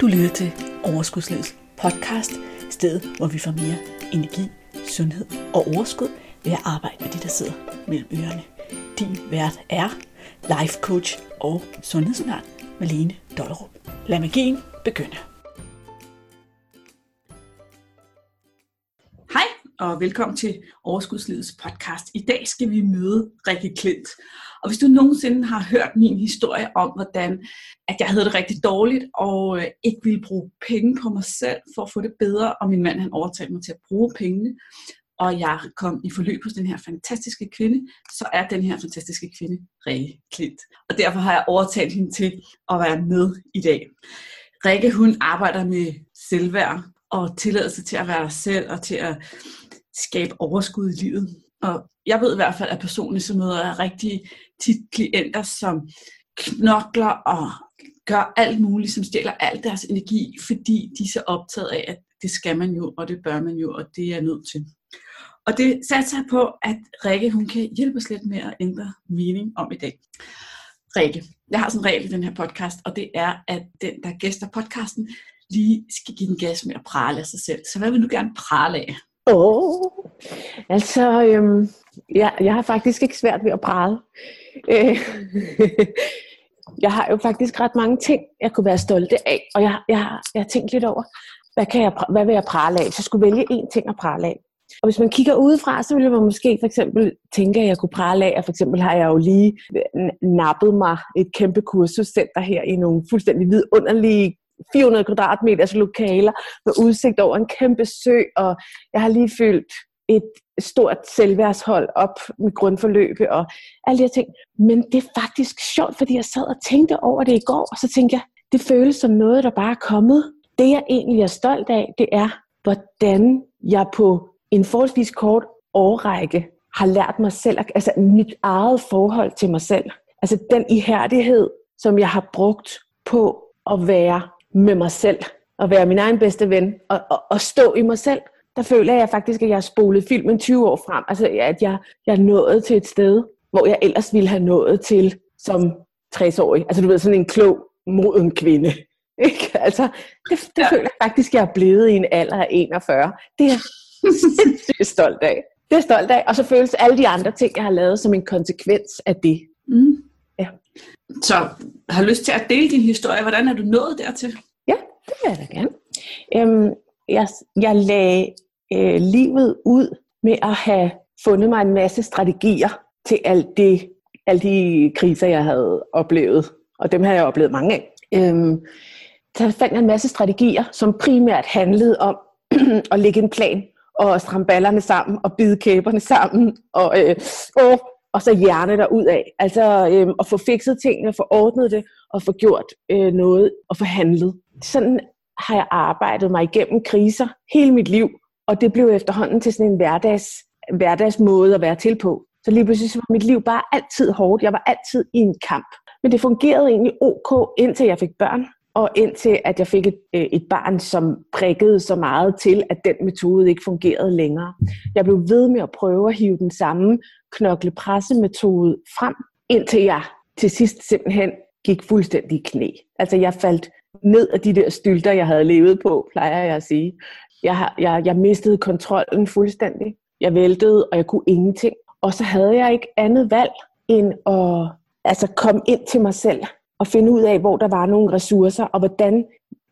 Du lytter til Overskudslivets podcast, stedet hvor vi får mere energi, sundhed og overskud ved at arbejde med de, der sidder mellem ørerne. Din vært er life coach og sundhedsundern Malene Dollerup. Lad magien begynde. Hej og velkommen til Overskudslivets podcast. I dag skal vi møde Rikke Klint. Og hvis du nogensinde har hørt min historie om, hvordan at jeg havde det rigtig dårligt, og øh, ikke ville bruge penge på mig selv for at få det bedre, og min mand han overtalte mig til at bruge pengene, og jeg kom i forløb hos den her fantastiske kvinde, så er den her fantastiske kvinde Rikke Klint. Og derfor har jeg overtalt hende til at være med i dag. Rikke, hun arbejder med selvværd og tilladelse til at være dig selv og til at skabe overskud i livet. Og jeg ved i hvert fald, at personligt så møder jeg rigtig tit klienter, som knokler og gør alt muligt, som stjæler al deres energi, fordi de er så optaget af, at det skal man jo, og det bør man jo, og det er nødt til. Og det satser jeg på, at Rikke hun kan hjælpe os lidt med at ændre mening om i dag. Rikke, jeg har sådan en regel i den her podcast, og det er, at den, der gæster podcasten, lige skal give den gas med at prale af sig selv. Så hvad vil du gerne prale af? Åh, oh, altså, øhm, jeg, jeg har faktisk ikke svært ved at prale. Øh, jeg har jo faktisk ret mange ting, jeg kunne være stolt af, og jeg, jeg, jeg har tænkt lidt over, hvad, kan jeg, hvad vil jeg prale af? Så jeg skulle vælge én ting at prale af. Og hvis man kigger udefra, så ville man måske for eksempel tænke, at jeg kunne prale af, at for eksempel har jeg jo lige nappet mig et kæmpe kursuscenter her i nogle fuldstændig vidunderlige 400 kvadratmeters lokaler med udsigt over en kæmpe sø, og jeg har lige fyldt et stort selvværdshold op med grundforløb og alle de her ting. Men det er faktisk sjovt, fordi jeg sad og tænkte over det i går, og så tænkte jeg, det føles som noget, der bare er kommet. Det jeg egentlig er stolt af, det er, hvordan jeg på en forholdsvis kort årrække har lært mig selv, altså mit eget forhold til mig selv. Altså den ihærdighed, som jeg har brugt på at være med mig selv, at være min egen bedste ven, og, og, og stå i mig selv, der føler jeg faktisk, at jeg har spolet filmen 20 år frem. Altså, at jeg, jeg er nået til et sted, hvor jeg ellers ville have nået til som 60-årig. Altså, du ved, sådan en klog, moden kvinde. Ikke? Altså, det, det ja. føler jeg faktisk, at jeg er blevet i en alder af 41. Det er jeg sindssygt stolt af. Det er jeg stolt af. Og så føles alle de andre ting, jeg har lavet, som en konsekvens af det. Mm. Ja. Så har lyst til at dele din historie? Hvordan er du nået dertil? Ja, det vil jeg da gerne. Øhm, jeg, jeg lagde øh, livet ud med at have fundet mig en masse strategier til alt det, alle de kriser, jeg havde oplevet. Og dem har jeg oplevet mange af. Øhm, så fandt jeg en masse strategier, som primært handlede om at lægge en plan, og stramme ballerne sammen, og bide kæberne sammen, og, øh, og, og så hjerne der ud af. Altså øh, at få fikset tingene, få ordnet det, og få gjort øh, noget, og få handlet. Sådan har jeg arbejdet mig igennem kriser hele mit liv, og det blev efterhånden til sådan en hverdags, hverdagsmåde at være til på. Så lige pludselig var mit liv bare altid hårdt. Jeg var altid i en kamp. Men det fungerede egentlig ok, indtil jeg fik børn. Og indtil at jeg fik et, øh, et barn, som prikkede så meget til, at den metode ikke fungerede længere. Jeg blev ved med at prøve at hive den samme knoklepressemetode frem, indtil jeg til sidst simpelthen gik fuldstændig i knæ. Altså jeg faldt ned af de der stylter, jeg havde levet på, plejer jeg at sige. Jeg, jeg, jeg mistede kontrollen fuldstændig. Jeg væltede, og jeg kunne ingenting. Og så havde jeg ikke andet valg end at altså, komme ind til mig selv og finde ud af, hvor der var nogle ressourcer, og hvordan,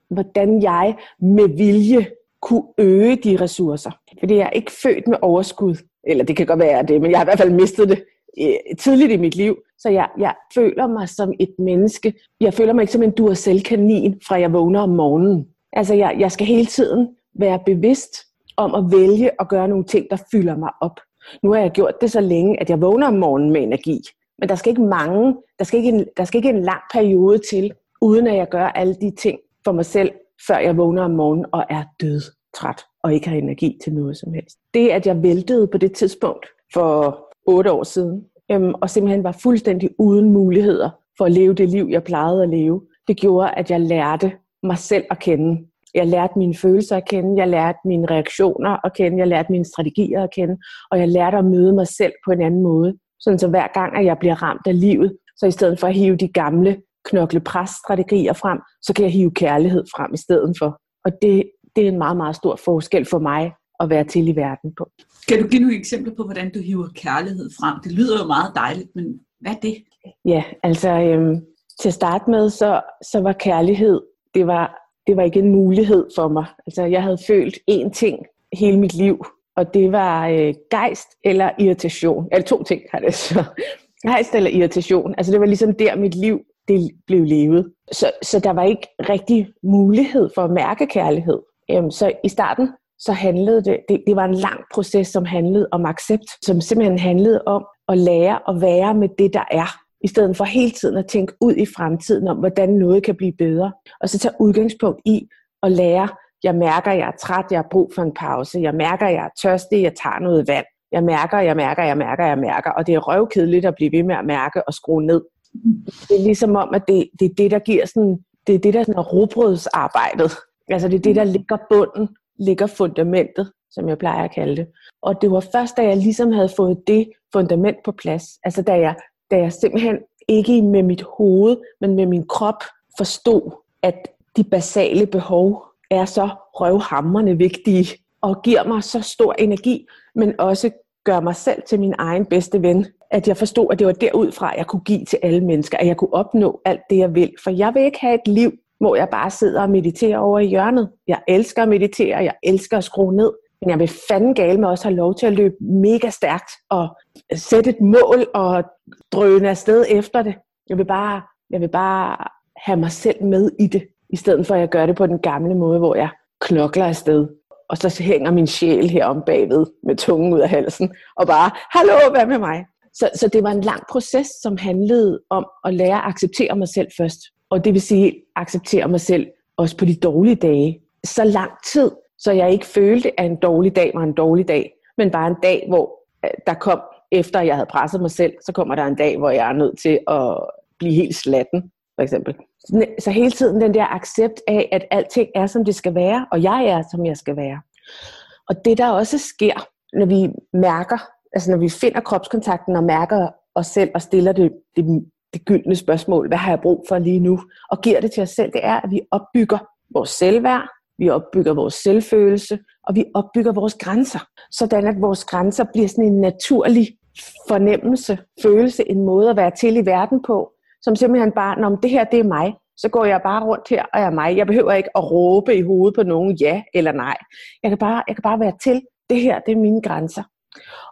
hvordan jeg med vilje kunne øge de ressourcer. Fordi jeg er ikke født med overskud. Eller det kan godt være det, men jeg har i hvert fald mistet det øh, tidligt i mit liv. Så jeg, jeg føler mig som et menneske. Jeg føler mig ikke som en duracell-kanin, fra jeg vågner om morgenen. Altså, jeg, jeg skal hele tiden være bevidst om at vælge at gøre nogle ting, der fylder mig op. Nu har jeg gjort det så længe, at jeg vågner om morgenen med energi. Men der skal ikke mange, der skal ikke en, der skal ikke en lang periode til, uden at jeg gør alle de ting for mig selv, før jeg vågner om morgenen og er død træt og ikke har energi til noget som helst. Det, at jeg væltede på det tidspunkt for otte år siden, øhm, og simpelthen var fuldstændig uden muligheder for at leve det liv, jeg plejede at leve, det gjorde, at jeg lærte mig selv at kende. Jeg lærte mine følelser at kende, jeg lærte mine reaktioner at kende, jeg lærte mine strategier at kende, og jeg lærte at møde mig selv på en anden måde. Sådan så hver gang, at jeg bliver ramt af livet, så i stedet for at hive de gamle knokle presstrategier frem, så kan jeg hive kærlighed frem i stedet for. Og det, det er en meget, meget stor forskel for mig at være til i verden på. Kan du give nogle eksempler på, hvordan du hiver kærlighed frem? Det lyder jo meget dejligt, men hvad er det? Ja, altså øhm, til at starte med, så, så var kærlighed, det var, det var ikke en mulighed for mig. Altså jeg havde følt én ting hele mit liv, og det var øh, gejst eller irritation. Eller to ting har det så. Gejst eller irritation. Altså det var ligesom der, mit liv det blev levet. Så, så der var ikke rigtig mulighed for at mærke kærlighed. Øhm, så i starten, så handlede det, det, det var en lang proces, som handlede om accept, som simpelthen handlede om at lære at være med det, der er, i stedet for hele tiden at tænke ud i fremtiden om, hvordan noget kan blive bedre. Og så tage udgangspunkt i at lære, jeg mærker, jeg er træt, jeg har brug for en pause, jeg mærker, jeg er tørstig, jeg tager noget vand. Jeg mærker, jeg mærker, jeg mærker, jeg mærker, og det er røvkedeligt at blive ved med at mærke og skrue ned. Det er ligesom om, at det, det er det, der giver sådan, det er det, der sådan er robrødsarbejdet. Altså det er det, der ligger bunden, ligger fundamentet, som jeg plejer at kalde det. Og det var først, da jeg ligesom havde fået det fundament på plads, altså da jeg, da jeg simpelthen ikke med mit hoved, men med min krop forstod, at de basale behov er så røvhammerne vigtige, og giver mig så stor energi, men også gør mig selv til min egen bedste ven. At jeg forstod, at det var derudfra, jeg kunne give til alle mennesker, at jeg kunne opnå alt det, jeg vil. For jeg vil ikke have et liv, hvor jeg bare sidder og mediterer over i hjørnet. Jeg elsker at meditere, jeg elsker at skrue ned, men jeg vil fanden gale med også have lov til at løbe mega stærkt og sætte et mål og drøne afsted efter det. Jeg vil bare, jeg vil bare have mig selv med i det, i stedet for at jeg gør det på den gamle måde, hvor jeg knokler afsted. Og så hænger min sjæl her om bagved med tungen ud af halsen og bare, hallo, hvad med mig? Så, så det var en lang proces, som handlede om at lære at acceptere mig selv først. Og det vil sige, acceptere mig selv også på de dårlige dage. Så lang tid, så jeg ikke følte, at en dårlig dag var en dårlig dag, men bare en dag, hvor øh, der kom, efter jeg havde presset mig selv, så kommer der en dag, hvor jeg er nødt til at blive helt slatten, for eksempel. Så hele tiden den der accept af, at alting er, som det skal være, og jeg er, som jeg skal være. Og det, der også sker, når vi mærker, altså når vi finder kropskontakten og mærker os selv og stiller det, det, det gyldne spørgsmål, hvad har jeg brug for lige nu, og giver det til os selv, det er, at vi opbygger vores selvværd, vi opbygger vores selvfølelse, og vi opbygger vores grænser, sådan at vores grænser bliver sådan en naturlig fornemmelse, følelse, en måde at være til i verden på, som simpelthen bare, når det her det er mig, så går jeg bare rundt her og er mig. Jeg behøver ikke at råbe i hovedet på nogen ja eller nej. Jeg kan bare, jeg kan bare være til. Det her, det er mine grænser.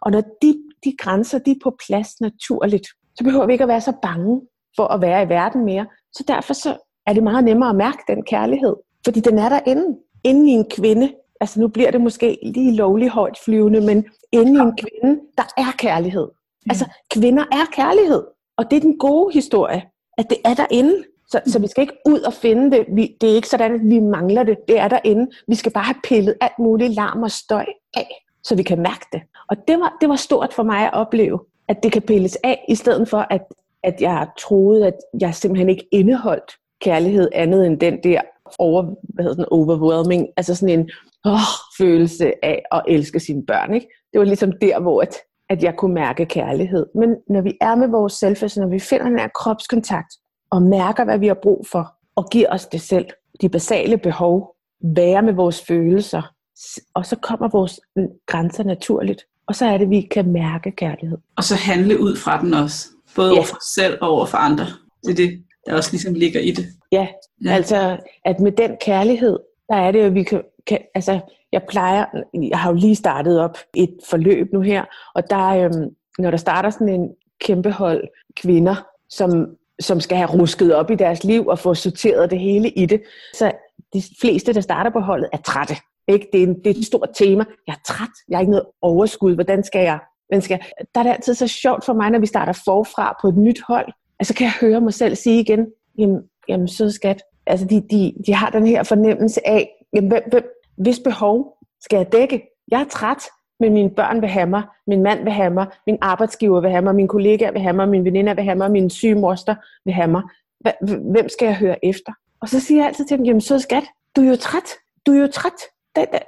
Og når de, de grænser de er på plads naturligt, så behøver vi ikke at være så bange for at være i verden mere. Så derfor så er det meget nemmere at mærke den kærlighed. Fordi den er derinde. Inde i en kvinde. Altså nu bliver det måske lige lovligt højt flyvende, men inde i en kvinde, der er kærlighed. Altså kvinder er kærlighed. Og det er den gode historie, at det er derinde. Så, så vi skal ikke ud og finde det. Vi, det er ikke sådan, at vi mangler det. Det er derinde. Vi skal bare have pillet alt muligt larm og støj af, så vi kan mærke det. Og det var, det var stort for mig at opleve, at det kan pilles af, i stedet for, at, at jeg troede, at jeg simpelthen ikke indeholdt kærlighed andet end den der over, hvad hedder sådan, overwhelming, altså sådan en åh, følelse af at elske sine børn. Ikke? Det var ligesom der, hvor at, at jeg kunne mærke kærlighed. Men når vi er med vores selvfølelse, når vi finder den her kropskontakt, og mærker, hvad vi har brug for, og giver os det selv, de basale behov, være med vores følelser, og så kommer vores grænser naturligt. Og så er det, at vi kan mærke kærlighed. Og så handle ud fra den også. Både ja. over for os selv og over for andre. Det er det, der også ligesom ligger i det. Ja, ja. altså at med den kærlighed, der er det at vi kan, kan altså jeg plejer, jeg har jo lige startet op et forløb nu her, og der, øhm, når der starter sådan en kæmpe hold kvinder, som, som skal have rusket op i deres liv og få sorteret det hele i det, så de fleste, der starter på holdet, er trætte. Ikke? Det, er en, det er et stort tema. Jeg er træt. Jeg har ikke noget overskud. Hvordan skal jeg? Hvordan skal jeg? Der er det altid så sjovt for mig, når vi starter forfra på et nyt hold. Altså kan jeg høre mig selv sige igen, jamen, jamen søde skat. Altså de, de, de har den her fornemmelse af, jamen, hvem, hvem, hvis behov skal jeg dække? Jeg er træt, men mine børn vil have mig, min mand vil have mig, min arbejdsgiver vil have mig, min kollega vil have mig, min veninde vil have mig, min syge moster vil have mig. Hvem skal jeg høre efter? Og så siger jeg altid til dem, jamen søde skat, du er jo træt. Du er jo træt. Der, der,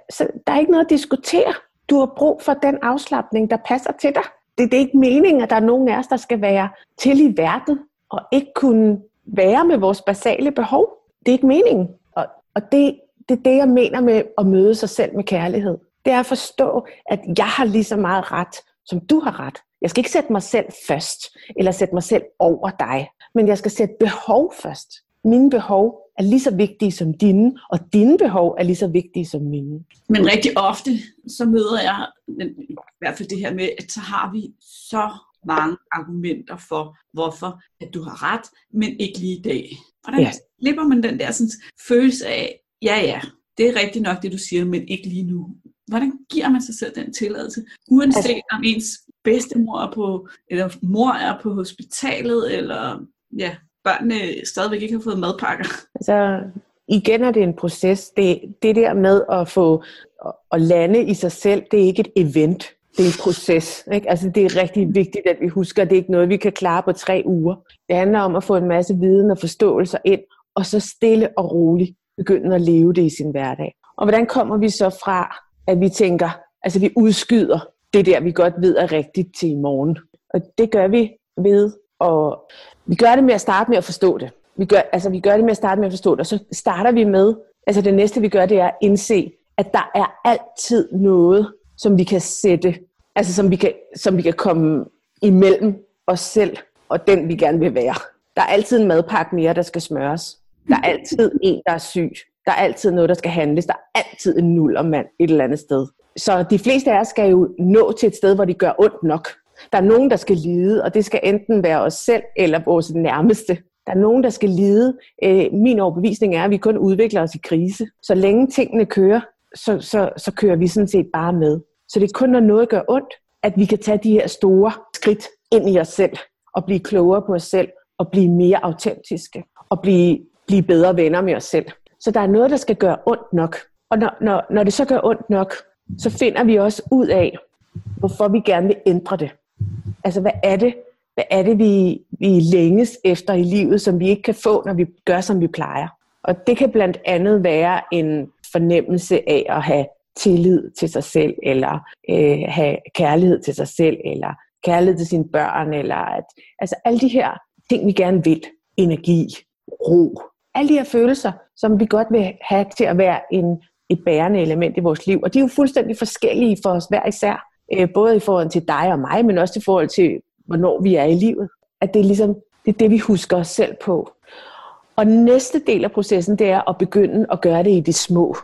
der er ikke noget at diskutere. Du har brug for den afslappning, der passer til dig. Det, det er ikke meningen, at der er nogen af os, der skal være til i verden og ikke kunne være med vores basale behov. Det er ikke meningen. Og, og det, det er det, jeg mener med at møde sig selv med kærlighed. Det er at forstå, at jeg har lige så meget ret, som du har ret. Jeg skal ikke sætte mig selv først, eller sætte mig selv over dig, men jeg skal sætte behov først. Mine behov er lige så vigtige som dine, og dine behov er lige så vigtige som mine. Men rigtig ofte, så møder jeg i hvert fald det her med, at så har vi så mange argumenter for, hvorfor at du har ret, men ikke lige i dag. Hvordan ja. slipper man den der sådan, følelse af, ja ja, det er rigtigt nok det du siger, men ikke lige nu. Hvordan giver man sig selv den tilladelse? Uanset altså, om ens bedstemor er på, eller mor er på hospitalet, eller ja, børnene stadigvæk ikke har fået madpakker. Altså, igen er det en proces. Det, det der med at få at lande i sig selv, det er ikke et event. Det er en proces. Ikke? Altså, det er rigtig vigtigt, at vi husker, at det er ikke noget, vi kan klare på tre uger. Det handler om at få en masse viden og forståelser ind, og så stille og roligt begynde at leve det i sin hverdag. Og hvordan kommer vi så fra, at vi tænker, altså vi udskyder det der, vi godt ved er rigtigt til i morgen. Og det gør vi ved og vi gør det med at starte med at forstå det. Vi gør, altså vi gør det med at starte med at forstå det, og så starter vi med, altså det næste vi gør, det er at indse, at der er altid noget, som vi kan sætte, altså som vi kan, som vi kan komme imellem os selv og den, vi gerne vil være. Der er altid en madpakke mere, der skal smøres. Der er altid en, der er syg. Der er altid noget, der skal handles. Der er altid en nullermand et eller andet sted. Så de fleste af os skal jo nå til et sted, hvor det gør ondt nok. Der er nogen, der skal lide, og det skal enten være os selv eller vores nærmeste. Der er nogen, der skal lide. Øh, min overbevisning er, at vi kun udvikler os i krise. Så længe tingene kører, så, så, så kører vi sådan set bare med. Så det er kun, når noget gør ondt, at vi kan tage de her store skridt ind i os selv, og blive klogere på os selv, og blive mere autentiske, og blive, blive bedre venner med os selv. Så der er noget, der skal gøre ondt nok. Og når, når, når det så gør ondt nok, så finder vi også ud af, hvorfor vi gerne vil ændre det. Altså, hvad er det, hvad er det vi, vi længes efter i livet, som vi ikke kan få, når vi gør, som vi plejer? Og det kan blandt andet være en fornemmelse af at have tillid til sig selv, eller øh, have kærlighed til sig selv, eller kærlighed til sine børn, eller at, altså alle de her ting, vi gerne vil. Energi, ro, alle de her følelser, som vi godt vil have til at være en, et bærende element i vores liv. Og de er jo fuldstændig forskellige for os hver især. Øh, både i forhold til dig og mig, men også i forhold til, hvornår vi er i livet. At det er ligesom det, er det vi husker os selv på. Og næste del af processen, det er at begynde at gøre det i det små.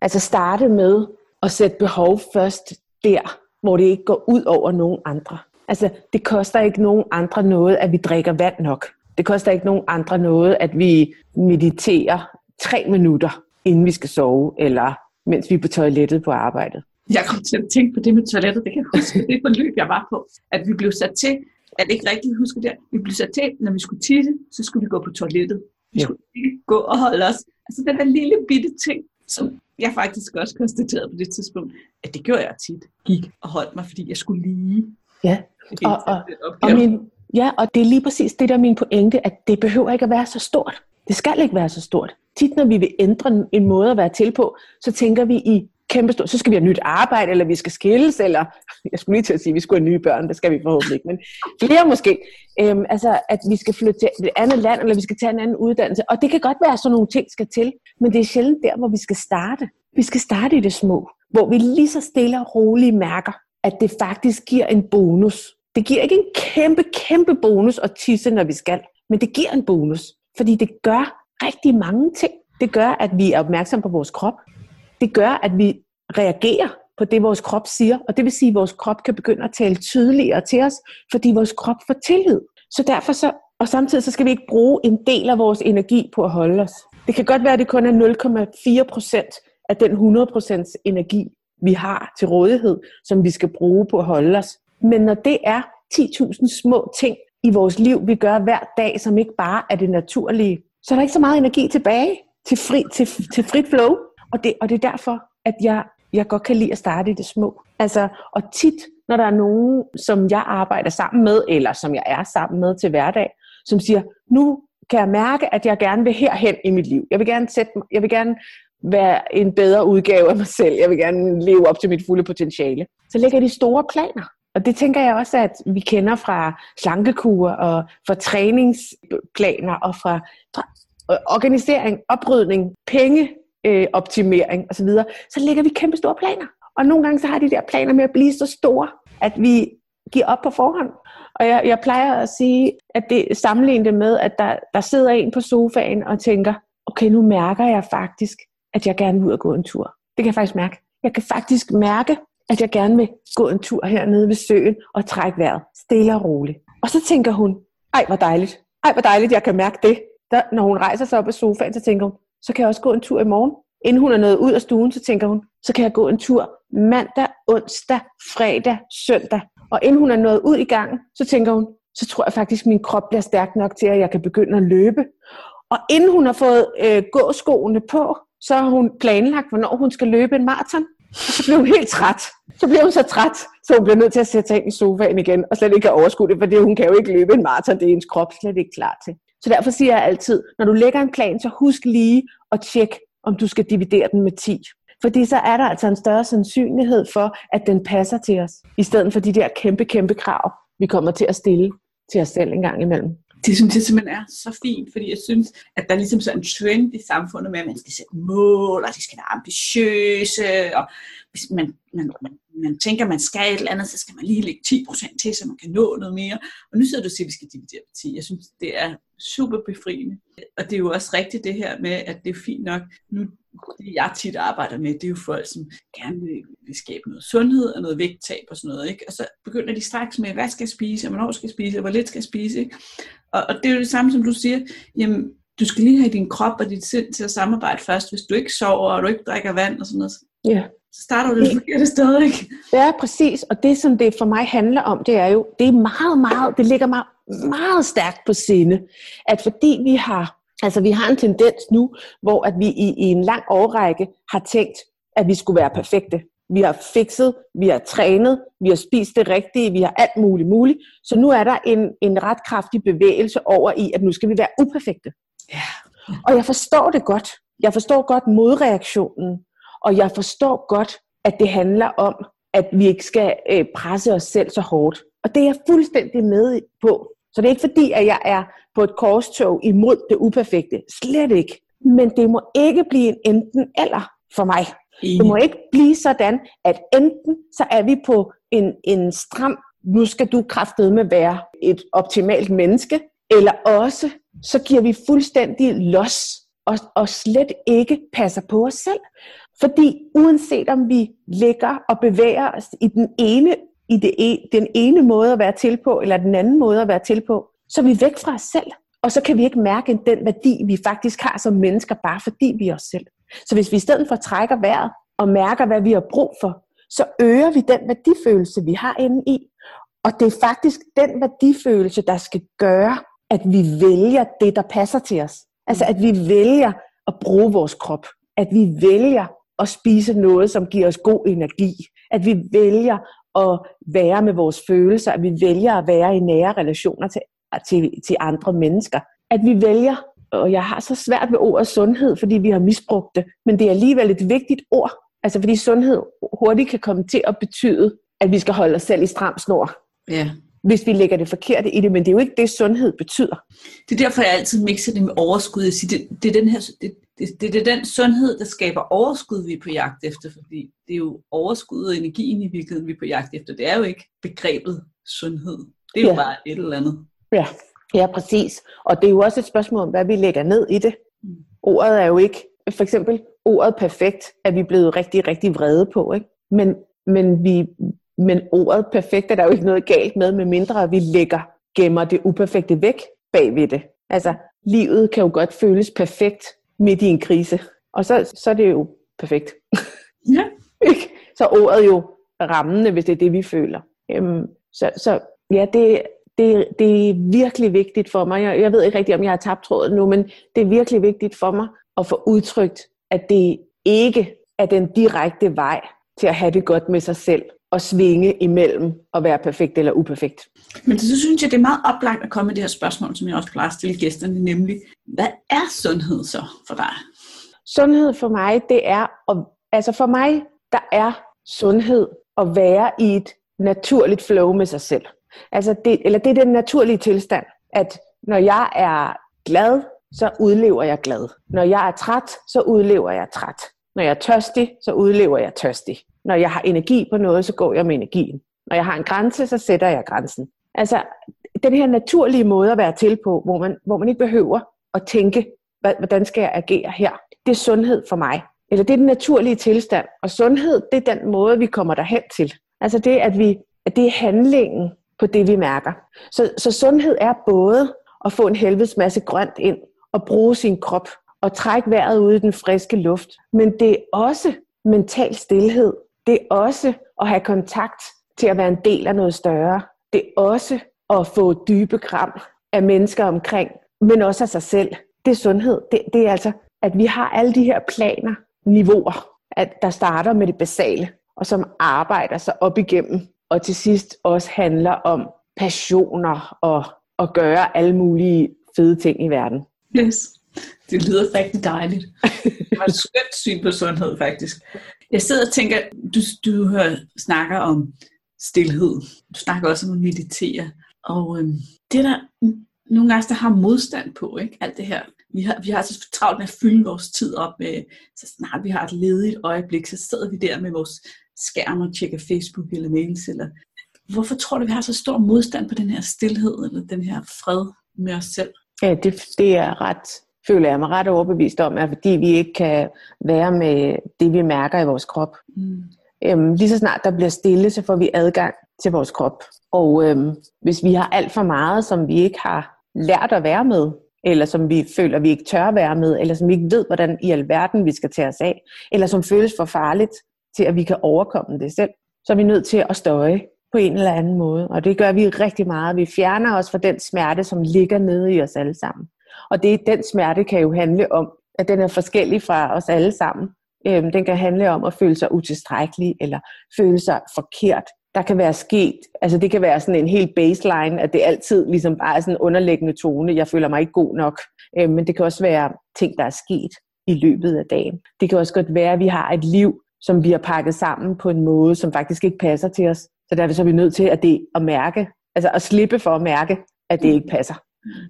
Altså starte med at sætte behov først der, hvor det ikke går ud over nogen andre. Altså, det koster ikke nogen andre noget, at vi drikker vand nok. Det koster ikke nogen andre noget, at vi mediterer tre minutter, inden vi skal sove, eller mens vi er på toilettet på arbejdet. Jeg kom til at tænke på det med toilettet. Det kan jeg huske, det forløb, jeg var på. At vi blev sat til, at det ikke rigtigt husker det, vi blev sat til, når vi skulle tisse, så skulle vi gå på toilettet. Vi ja. skulle ikke gå og holde os. Altså den der lille bitte ting, som jeg faktisk også konstaterede på det tidspunkt, at det gjorde jeg tit. Gik og holdt mig, fordi jeg skulle lige. Ja, og, og, og, min, ja, og det er lige præcis det, der er min pointe, at det behøver ikke at være så stort. Det skal ikke være så stort. Tit når vi vil ændre en måde at være til på, så tænker vi i kæmpe så skal vi have nyt arbejde, eller vi skal skilles, eller jeg skulle lige til at sige, at vi skulle have nye børn, det skal vi forhåbentlig ikke, men flere måske. Øhm, altså, at vi skal flytte til et andet land, eller vi skal tage en anden uddannelse. Og det kan godt være, at sådan nogle ting skal til, men det er sjældent der, hvor vi skal starte. Vi skal starte i det små, hvor vi lige så stille og roligt mærker, at det faktisk giver en bonus. Det giver ikke en kæmpe, kæmpe bonus at tisse, når vi skal, men det giver en bonus, fordi det gør rigtig mange ting. Det gør, at vi er opmærksomme på vores krop det gør, at vi reagerer på det, vores krop siger, og det vil sige, at vores krop kan begynde at tale tydeligere til os, fordi vores krop får tillid. Så derfor så, og samtidig så skal vi ikke bruge en del af vores energi på at holde os. Det kan godt være, at det kun er 0,4 procent af den 100 procents energi, vi har til rådighed, som vi skal bruge på at holde os. Men når det er 10.000 små ting i vores liv, vi gør hver dag, som ikke bare er det naturlige, så er der ikke så meget energi tilbage til, fri, til, til frit flow. Og det, og det er derfor, at jeg, jeg godt kan lide at starte i det små. Altså, og tit, når der er nogen, som jeg arbejder sammen med, eller som jeg er sammen med til hverdag, som siger, nu kan jeg mærke, at jeg gerne vil herhen i mit liv. Jeg vil gerne, sætte, jeg vil gerne være en bedre udgave af mig selv. Jeg vil gerne leve op til mit fulde potentiale. Så lægger de store planer. Og det tænker jeg også, at vi kender fra slankekur og fra træningsplaner og fra, fra organisering, oprydning, penge, øh, optimering osv., så lægger vi kæmpe store planer. Og nogle gange så har de der planer med at blive så store, at vi giver op på forhånd. Og jeg, jeg plejer at sige, at det sammenligner det med, at der, der sidder en på sofaen og tænker, okay, nu mærker jeg faktisk, at jeg gerne vil ud og gå en tur. Det kan jeg faktisk mærke. Jeg kan faktisk mærke, at jeg gerne vil gå en tur hernede ved søen og trække vejret stille og roligt. Og så tænker hun, ej hvor dejligt, ej hvor dejligt, jeg kan mærke det. Der, når hun rejser sig op af sofaen, så tænker hun, så kan jeg også gå en tur i morgen. Inden hun er nået ud af stuen, så tænker hun, så kan jeg gå en tur mandag, onsdag, fredag, søndag. Og inden hun er nået ud i gang, så tænker hun, så tror jeg faktisk, at min krop bliver stærk nok til, at jeg kan begynde at løbe. Og inden hun har fået øh, gåskoene på, så har hun planlagt, hvornår hun skal løbe en maraton. Og så blev hun helt træt. Så blev hun så træt, så hun blev nødt til at sætte sig ind i sofaen igen, og slet ikke kan overskud det, fordi hun kan jo ikke løbe en maraton, det er ens krop slet ikke klar til. Så derfor siger jeg altid, når du lægger en plan, så husk lige at tjekke, om du skal dividere den med 10. Fordi så er der altså en større sandsynlighed for, at den passer til os, i stedet for de der kæmpe, kæmpe krav, vi kommer til at stille til os selv en gang imellem. Det synes jeg simpelthen er så fint, fordi jeg synes, at der er ligesom sådan en trend i samfundet med, at man skal sætte mål, og de skal være ambitiøse, og hvis man, man, man, man tænker, man skal et eller andet, så skal man lige lægge 10% til, så man kan nå noget mere. Og nu sidder du og siger, at vi skal dividere på 10. Jeg synes, det er super befriende. Og det er jo også rigtigt det her med, at det er fint nok. Nu, det jeg tit arbejder med, det er jo folk, som gerne vil, vil skabe noget sundhed og noget vægttab og sådan noget. Ikke? Og så begynder de straks med, hvad skal jeg spise, og hvornår skal jeg spise, og hvor lidt skal jeg spise. Ikke? Og, og det er jo det samme, som du siger, jamen, du skal lige have din krop og dit sind til at samarbejde først. Hvis du ikke sover, og du ikke drikker vand og sådan noget, Ja så starter du det forkerte sted, ikke? Ja, præcis. Og det, som det for mig handler om, det er jo, det er meget, meget, det ligger mig meget stærkt på sinde, at fordi vi har, altså vi har en tendens nu, hvor at vi i, i en lang årrække har tænkt, at vi skulle være perfekte. Vi har fikset, vi har trænet, vi har spist det rigtige, vi har alt muligt muligt. Så nu er der en, en ret kraftig bevægelse over i, at nu skal vi være uperfekte. Ja. Og jeg forstår det godt. Jeg forstår godt modreaktionen. Og jeg forstår godt, at det handler om, at vi ikke skal øh, presse os selv så hårdt. Og det er jeg fuldstændig med på. Så det er ikke fordi, at jeg er på et korstog imod det uperfekte. Slet ikke. Men det må ikke blive en enten eller for mig. Det må ikke blive sådan, at enten så er vi på en, en stram, nu skal du med være et optimalt menneske, eller også så giver vi fuldstændig los og, og slet ikke passer på os selv. Fordi uanset om vi ligger og bevæger os i den ene, i det, en, den ene måde at være til på, eller den anden måde at være til på, så er vi væk fra os selv. Og så kan vi ikke mærke den værdi, vi faktisk har som mennesker, bare fordi vi er os selv. Så hvis vi i stedet for trækker vejret og mærker, hvad vi har brug for, så øger vi den værdifølelse, vi har inde i. Og det er faktisk den værdifølelse, der skal gøre, at vi vælger det, der passer til os. Altså at vi vælger at bruge vores krop. At vi vælger at spise noget, som giver os god energi. At vi vælger at være med vores følelser. At vi vælger at være i nære relationer til, til, til andre mennesker. At vi vælger, og jeg har så svært ved ordet sundhed, fordi vi har misbrugt det, men det er alligevel et vigtigt ord. Altså fordi sundhed hurtigt kan komme til at betyde, at vi skal holde os selv i stram snor. Ja. Hvis vi lægger det forkerte i det, men det er jo ikke det, sundhed betyder. Det er derfor, jeg altid mixer det med overskud. Jeg siger, det, det, er den her, det, det, det, det er den sundhed, der skaber overskud, vi er på jagt efter, fordi det er jo overskud og energien i virkeligheden, vi er på jagt efter. Det er jo ikke begrebet sundhed. Det er jo Ja. bare et eller andet. Ja, ja, præcis. Og det er jo også et spørgsmål om, hvad vi lægger ned i det. Mm. Ordet er jo ikke, for eksempel ordet perfekt, er vi blevet rigtig, rigtig vrede på. Ikke? Men, men, vi, men ordet perfekt er der jo ikke noget galt med, med mindre at vi lægger, gemmer det uperfekte væk bagved det. Altså, livet kan jo godt føles perfekt midt i en krise. Og så, så er det jo perfekt. Ja. Så ordet jo rammende, hvis det er det, vi føler. Øhm, så, så ja, det, det, det er virkelig vigtigt for mig. Jeg, jeg ved ikke rigtig, om jeg har tabt tråden nu, men det er virkelig vigtigt for mig at få udtrykt, at det ikke er den direkte vej til at have det godt med sig selv og svinge imellem at være perfekt eller uperfekt. Men så synes jeg, det er meget oplagt at komme med det her spørgsmål, som jeg også plejer at stille gæsterne, nemlig, hvad er sundhed så for dig? Sundhed for mig, det er, at, altså for mig, der er sundhed at være i et naturligt flow med sig selv. Altså det, eller det er den naturlige tilstand, at når jeg er glad, så udlever jeg glad. Når jeg er træt, så udlever jeg træt. Når jeg er tørstig, så udlever jeg tørstig. Når jeg har energi på noget, så går jeg med energien. Når jeg har en grænse, så sætter jeg grænsen. Altså, den her naturlige måde at være til på, hvor man, hvor man ikke behøver at tænke, hvordan skal jeg agere her? Det er sundhed for mig. Eller det er den naturlige tilstand. Og sundhed, det er den måde, vi kommer derhen til. Altså det, at, vi, at det er handlingen på det, vi mærker. Så, så sundhed er både at få en helvedes masse grønt ind, og bruge sin krop, og trække vejret ud i den friske luft. Men det er også mental stillhed. Det er også at have kontakt til at være en del af noget større. Det er også at få dybe kram af mennesker omkring, men også af sig selv. Det er sundhed. Det, det er altså, at vi har alle de her planer, niveauer, at der starter med det basale, og som arbejder sig op igennem, og til sidst også handler om passioner og at gøre alle mulige fede ting i verden. Yes. Det lyder rigtig dejligt. Det var et skønt syn på sundhed, faktisk. Jeg sidder og tænker, du, du hører, snakker om stillhed. Du snakker også om at meditere. Og øhm, det der nogle gange, der har modstand på, ikke? alt det her. Vi har, vi har så travlt med at fylde vores tid op med, så snart vi har et ledigt øjeblik, så sidder vi der med vores skærm og tjekker Facebook eller mails. Eller... Hvorfor tror du, vi har så stor modstand på den her stillhed, eller den her fred med os selv? Ja, det, det er ret, føler jeg mig ret overbevist om, at fordi vi ikke kan være med det, vi mærker i vores krop. Mm. Øhm, lige så snart der bliver stille, så får vi adgang til vores krop. Og øhm, hvis vi har alt for meget, som vi ikke har lært at være med, eller som vi føler, vi ikke tør være med, eller som vi ikke ved, hvordan i alverden vi skal tage os af, eller som føles for farligt til, at vi kan overkomme det selv, så er vi nødt til at støje på en eller anden måde. Og det gør vi rigtig meget. Vi fjerner os fra den smerte, som ligger nede i os alle sammen. Og det, den smerte kan jo handle om, at den er forskellig fra os alle sammen. Øhm, den kan handle om at føle sig utilstrækkelig, eller føle sig forkert. Der kan være sket, altså det kan være sådan en helt baseline, at det altid ligesom bare er sådan en underliggende tone. Jeg føler mig ikke god nok. Øhm, men det kan også være ting, der er sket i løbet af dagen. Det kan også godt være, at vi har et liv, som vi har pakket sammen på en måde, som faktisk ikke passer til os. Så derfor så er vi nødt til at, det, at mærke, altså at slippe for at mærke, at det ikke passer.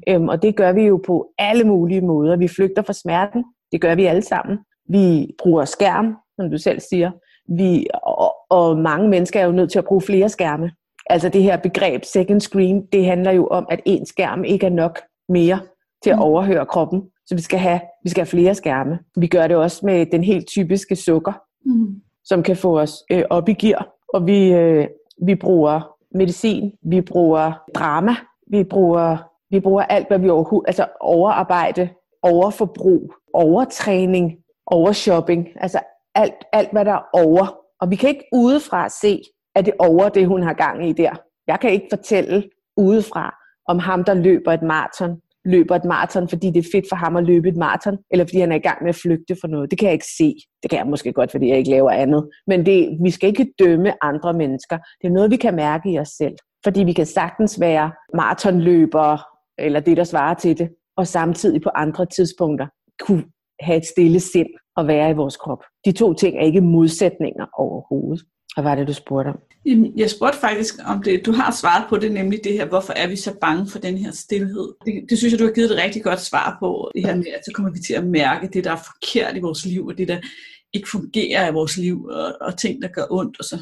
Øhm, og det gør vi jo på alle mulige måder. Vi flygter fra smerten. Det gør vi alle sammen. Vi bruger skærm, som du selv siger. Vi, og, og mange mennesker er jo nødt til at bruge flere skærme. Altså det her begreb second screen, det handler jo om, at en skærm ikke er nok mere til at mm. overhøre kroppen. Så vi skal have, vi skal have flere skærme. Vi gør det også med den helt typiske sukker, mm. som kan få os øh, op i gear. Og vi, øh, vi bruger medicin, vi bruger drama, vi bruger, vi bruger alt, hvad vi overhovedet, altså overarbejde, overforbrug, overtræning, overshopping, altså alt, alt, hvad der er over. Og vi kan ikke udefra se, at det er over det, hun har gang i der. Jeg kan ikke fortælle udefra om ham, der løber et maraton, løber et maraton, fordi det er fedt for ham at løbe et maraton, eller fordi han er i gang med at flygte for noget. Det kan jeg ikke se. Det kan jeg måske godt, fordi jeg ikke laver andet. Men det, vi skal ikke dømme andre mennesker. Det er noget, vi kan mærke i os selv. Fordi vi kan sagtens være maratonløbere, eller det, der svarer til det, og samtidig på andre tidspunkter kunne have et stille sind og være i vores krop. De to ting er ikke modsætninger overhovedet. Hvad var det, du spurgte om? Jeg spurgte faktisk om det. Du har svaret på det, nemlig det her, hvorfor er vi så bange for den her stillhed? Det, det synes jeg, du har givet et rigtig godt svar på. Det her med, at så kommer vi til at mærke det, der er forkert i vores liv, og det, der ikke fungerer i vores liv, og, og ting, der gør ondt, og så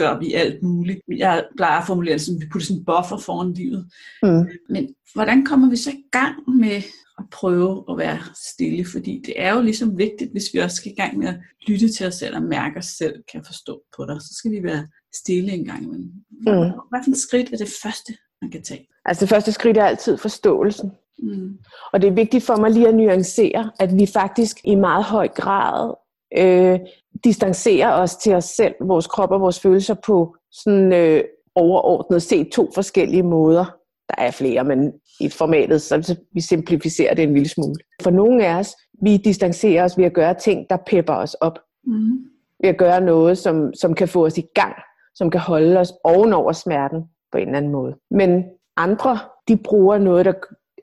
overgør vi alt muligt. Jeg plejer at formulere det som, at vi putter sådan en buffer foran livet. Mm. Men hvordan kommer vi så i gang med at prøve at være stille, fordi det er jo ligesom vigtigt, hvis vi også skal i gang med at lytte til os selv og mærke os selv, kan forstå på dig, så skal vi være stille en gang imellem. Mm. Hvad for et skridt er det første, man kan tage? Altså det første skridt er altid forståelsen. Mm. Og det er vigtigt for mig lige at nuancere, at vi faktisk i meget høj grad øh, distancerer os til os selv, vores krop og vores følelser på sådan øh, overordnet set to forskellige måder. Der er flere, men i formatet, så vi simplificerer det en lille smule. For nogle af os, vi distancerer os ved at gøre ting, der pepper os op. Mm. Ved at gøre noget, som, som kan få os i gang, som kan holde os ovenover smerten på en eller anden måde. Men andre, de bruger noget, der,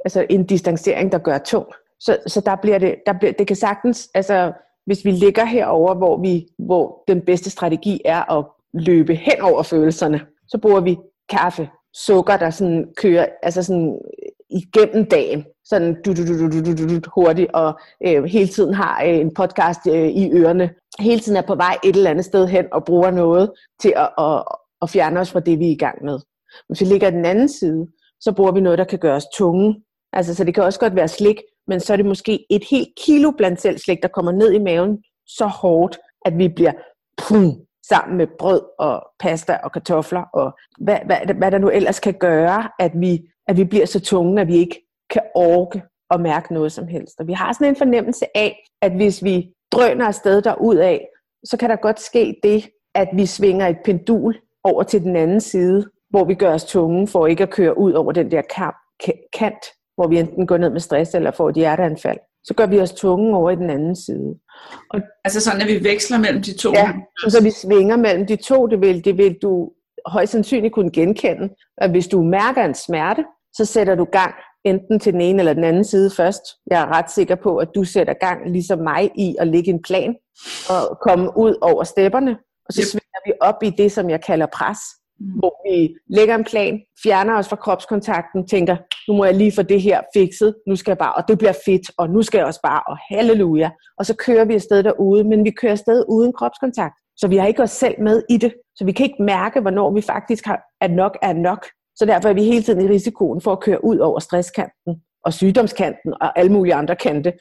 altså en distancering, der gør tung. Så, så der bliver det, der bliver, det kan sagtens, altså hvis vi ligger herover, hvor, vi, hvor den bedste strategi er at løbe hen over følelserne, så bruger vi kaffe, sukker, der sådan kører altså sådan øh, igennem dagen, sådan du, du, du, du, du, du, du, hurtigt, og øh, hele tiden har øh, en podcast øh, i ørerne, hele tiden er på vej et eller andet sted hen og bruger noget til at, at, at fjerne os fra det, vi er i gang med. Hvis vi ligger den anden side, så bruger vi noget, der kan gøre os tunge. Altså, så det kan også godt være slik, men så er det måske et helt kilo blandt selv slik, der kommer ned i maven så hårdt, at vi bliver pum, sammen med brød og pasta og kartofler og hvad, hvad, hvad der nu ellers kan gøre, at vi, at vi bliver så tunge, at vi ikke kan orke og mærke noget som helst. Og vi har sådan en fornemmelse af, at hvis vi drøner afsted af, så kan der godt ske det, at vi svinger et pendul over til den anden side, hvor vi gør os tunge for ikke at køre ud over den der kant, hvor vi enten går ned med stress eller får et hjerteanfald så gør vi os tunge over i den anden side. Og, altså sådan, at vi veksler mellem de to? Ja, så vi svinger mellem de to. Det vil, det vil du højst sandsynligt kunne genkende. At hvis du mærker en smerte, så sætter du gang enten til den ene eller den anden side først. Jeg er ret sikker på, at du sætter gang, ligesom mig, i at lægge en plan og komme ud over stepperne. Og så yep. svinger vi op i det, som jeg kalder pres mm. hvor vi lægger en plan, fjerner os fra kropskontakten, tænker, nu må jeg lige få det her fikset, nu skal jeg bare, og det bliver fedt, og nu skal jeg også bare, og halleluja. Og så kører vi afsted derude, men vi kører afsted uden kropskontakt. Så vi har ikke os selv med i det. Så vi kan ikke mærke, hvornår vi faktisk har, at nok er nok. Så derfor er vi hele tiden i risikoen for at køre ud over stresskanten og sygdomskanten og alle mulige andre kante,